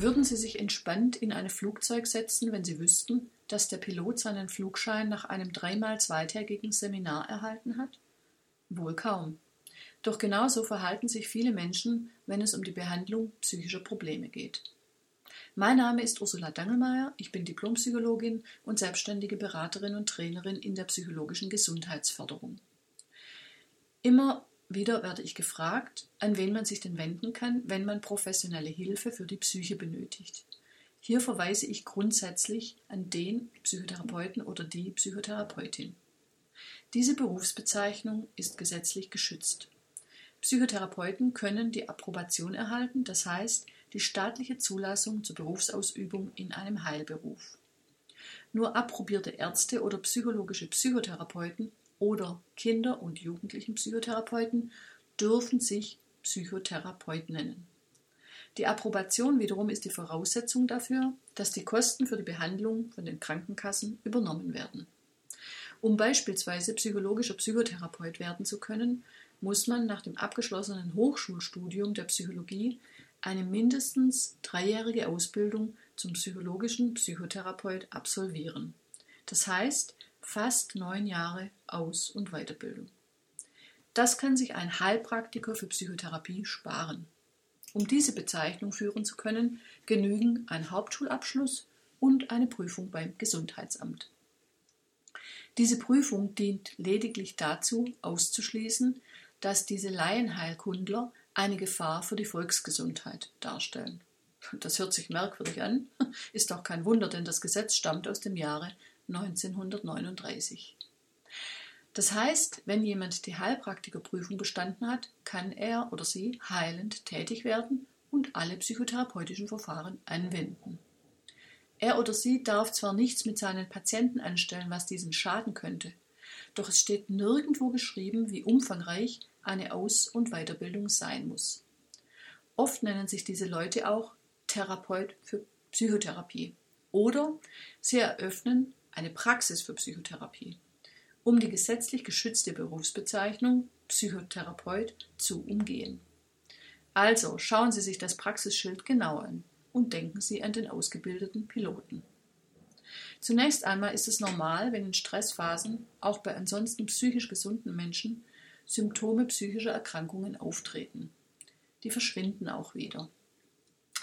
Würden Sie sich entspannt in ein Flugzeug setzen, wenn Sie wüssten, dass der Pilot seinen Flugschein nach einem dreimal zweitägigen Seminar erhalten hat? Wohl kaum. Doch genauso verhalten sich viele Menschen, wenn es um die Behandlung psychischer Probleme geht. Mein Name ist Ursula Dangelmeier, ich bin Diplompsychologin und selbstständige Beraterin und Trainerin in der psychologischen Gesundheitsförderung. Immer wieder werde ich gefragt, an wen man sich denn wenden kann, wenn man professionelle Hilfe für die Psyche benötigt. Hier verweise ich grundsätzlich an den Psychotherapeuten oder die Psychotherapeutin. Diese Berufsbezeichnung ist gesetzlich geschützt. Psychotherapeuten können die Approbation erhalten, das heißt die staatliche Zulassung zur Berufsausübung in einem Heilberuf. Nur approbierte Ärzte oder psychologische Psychotherapeuten oder Kinder- und Jugendlichenpsychotherapeuten dürfen sich Psychotherapeut nennen. Die Approbation wiederum ist die Voraussetzung dafür, dass die Kosten für die Behandlung von den Krankenkassen übernommen werden. Um beispielsweise psychologischer Psychotherapeut werden zu können, muss man nach dem abgeschlossenen Hochschulstudium der Psychologie eine mindestens dreijährige Ausbildung zum psychologischen Psychotherapeut absolvieren. Das heißt, fast neun Jahre Aus- und Weiterbildung. Das kann sich ein Heilpraktiker für Psychotherapie sparen. Um diese Bezeichnung führen zu können, genügen ein Hauptschulabschluss und eine Prüfung beim Gesundheitsamt. Diese Prüfung dient lediglich dazu, auszuschließen, dass diese Laienheilkundler eine Gefahr für die Volksgesundheit darstellen. Das hört sich merkwürdig an, ist auch kein Wunder, denn das Gesetz stammt aus dem Jahre 1939. Das heißt, wenn jemand die Heilpraktikerprüfung bestanden hat, kann er oder sie heilend tätig werden und alle psychotherapeutischen Verfahren anwenden. Er oder sie darf zwar nichts mit seinen Patienten anstellen, was diesen schaden könnte, doch es steht nirgendwo geschrieben, wie umfangreich eine Aus- und Weiterbildung sein muss. Oft nennen sich diese Leute auch Therapeut für Psychotherapie oder sie eröffnen eine Praxis für Psychotherapie, um die gesetzlich geschützte Berufsbezeichnung Psychotherapeut zu umgehen. Also schauen Sie sich das Praxisschild genau an und denken Sie an den ausgebildeten Piloten. Zunächst einmal ist es normal, wenn in Stressphasen auch bei ansonsten psychisch gesunden Menschen Symptome psychischer Erkrankungen auftreten. Die verschwinden auch wieder.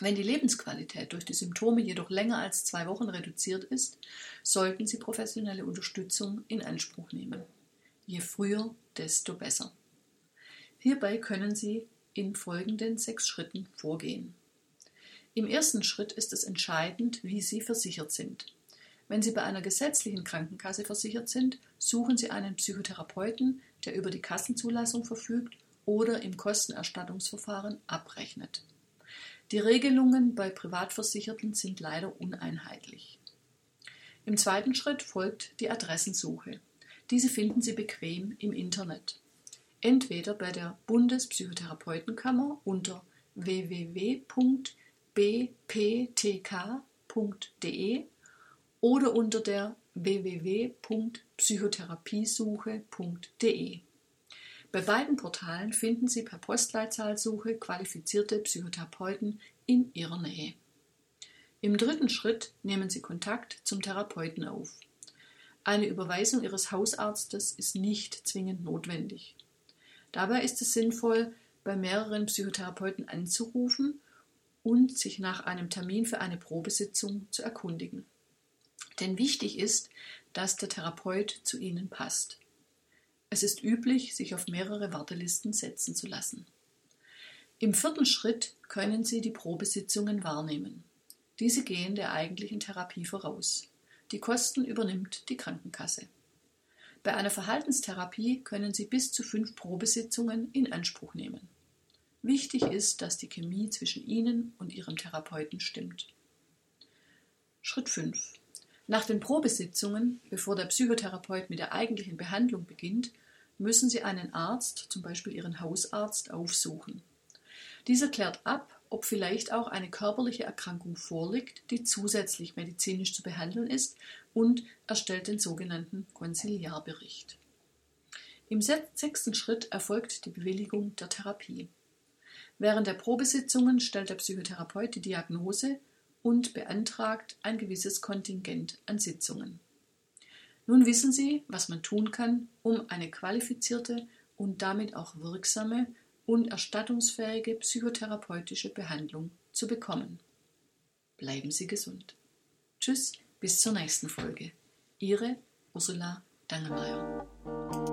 Wenn die Lebensqualität durch die Symptome jedoch länger als zwei Wochen reduziert ist, sollten Sie professionelle Unterstützung in Anspruch nehmen. Je früher, desto besser. Hierbei können Sie in folgenden sechs Schritten vorgehen. Im ersten Schritt ist es entscheidend, wie Sie versichert sind. Wenn Sie bei einer gesetzlichen Krankenkasse versichert sind, suchen Sie einen Psychotherapeuten, der über die Kassenzulassung verfügt oder im Kostenerstattungsverfahren abrechnet. Die Regelungen bei Privatversicherten sind leider uneinheitlich. Im zweiten Schritt folgt die Adressensuche. Diese finden Sie bequem im Internet. Entweder bei der Bundespsychotherapeutenkammer unter www.bptk.de oder unter der www.psychotherapiesuche.de. Bei beiden Portalen finden Sie per Postleitzahlsuche qualifizierte Psychotherapeuten in Ihrer Nähe. Im dritten Schritt nehmen Sie Kontakt zum Therapeuten auf. Eine Überweisung Ihres Hausarztes ist nicht zwingend notwendig. Dabei ist es sinnvoll, bei mehreren Psychotherapeuten anzurufen und sich nach einem Termin für eine Probesitzung zu erkundigen. Denn wichtig ist, dass der Therapeut zu Ihnen passt. Es ist üblich, sich auf mehrere Wartelisten setzen zu lassen. Im vierten Schritt können Sie die Probesitzungen wahrnehmen. Diese gehen der eigentlichen Therapie voraus. Die Kosten übernimmt die Krankenkasse. Bei einer Verhaltenstherapie können Sie bis zu fünf Probesitzungen in Anspruch nehmen. Wichtig ist, dass die Chemie zwischen Ihnen und Ihrem Therapeuten stimmt. Schritt 5. Nach den Probesitzungen, bevor der Psychotherapeut mit der eigentlichen Behandlung beginnt, müssen Sie einen Arzt, zum Beispiel Ihren Hausarzt, aufsuchen. Dieser klärt ab, ob vielleicht auch eine körperliche Erkrankung vorliegt, die zusätzlich medizinisch zu behandeln ist und erstellt den sogenannten Konsiliarbericht. Im sechsten Schritt erfolgt die Bewilligung der Therapie. Während der Probesitzungen stellt der Psychotherapeut die Diagnose und beantragt ein gewisses Kontingent an Sitzungen. Nun wissen Sie, was man tun kann, um eine qualifizierte und damit auch wirksame und erstattungsfähige psychotherapeutische Behandlung zu bekommen. Bleiben Sie gesund. Tschüss, bis zur nächsten Folge. Ihre Ursula Dangelmeier.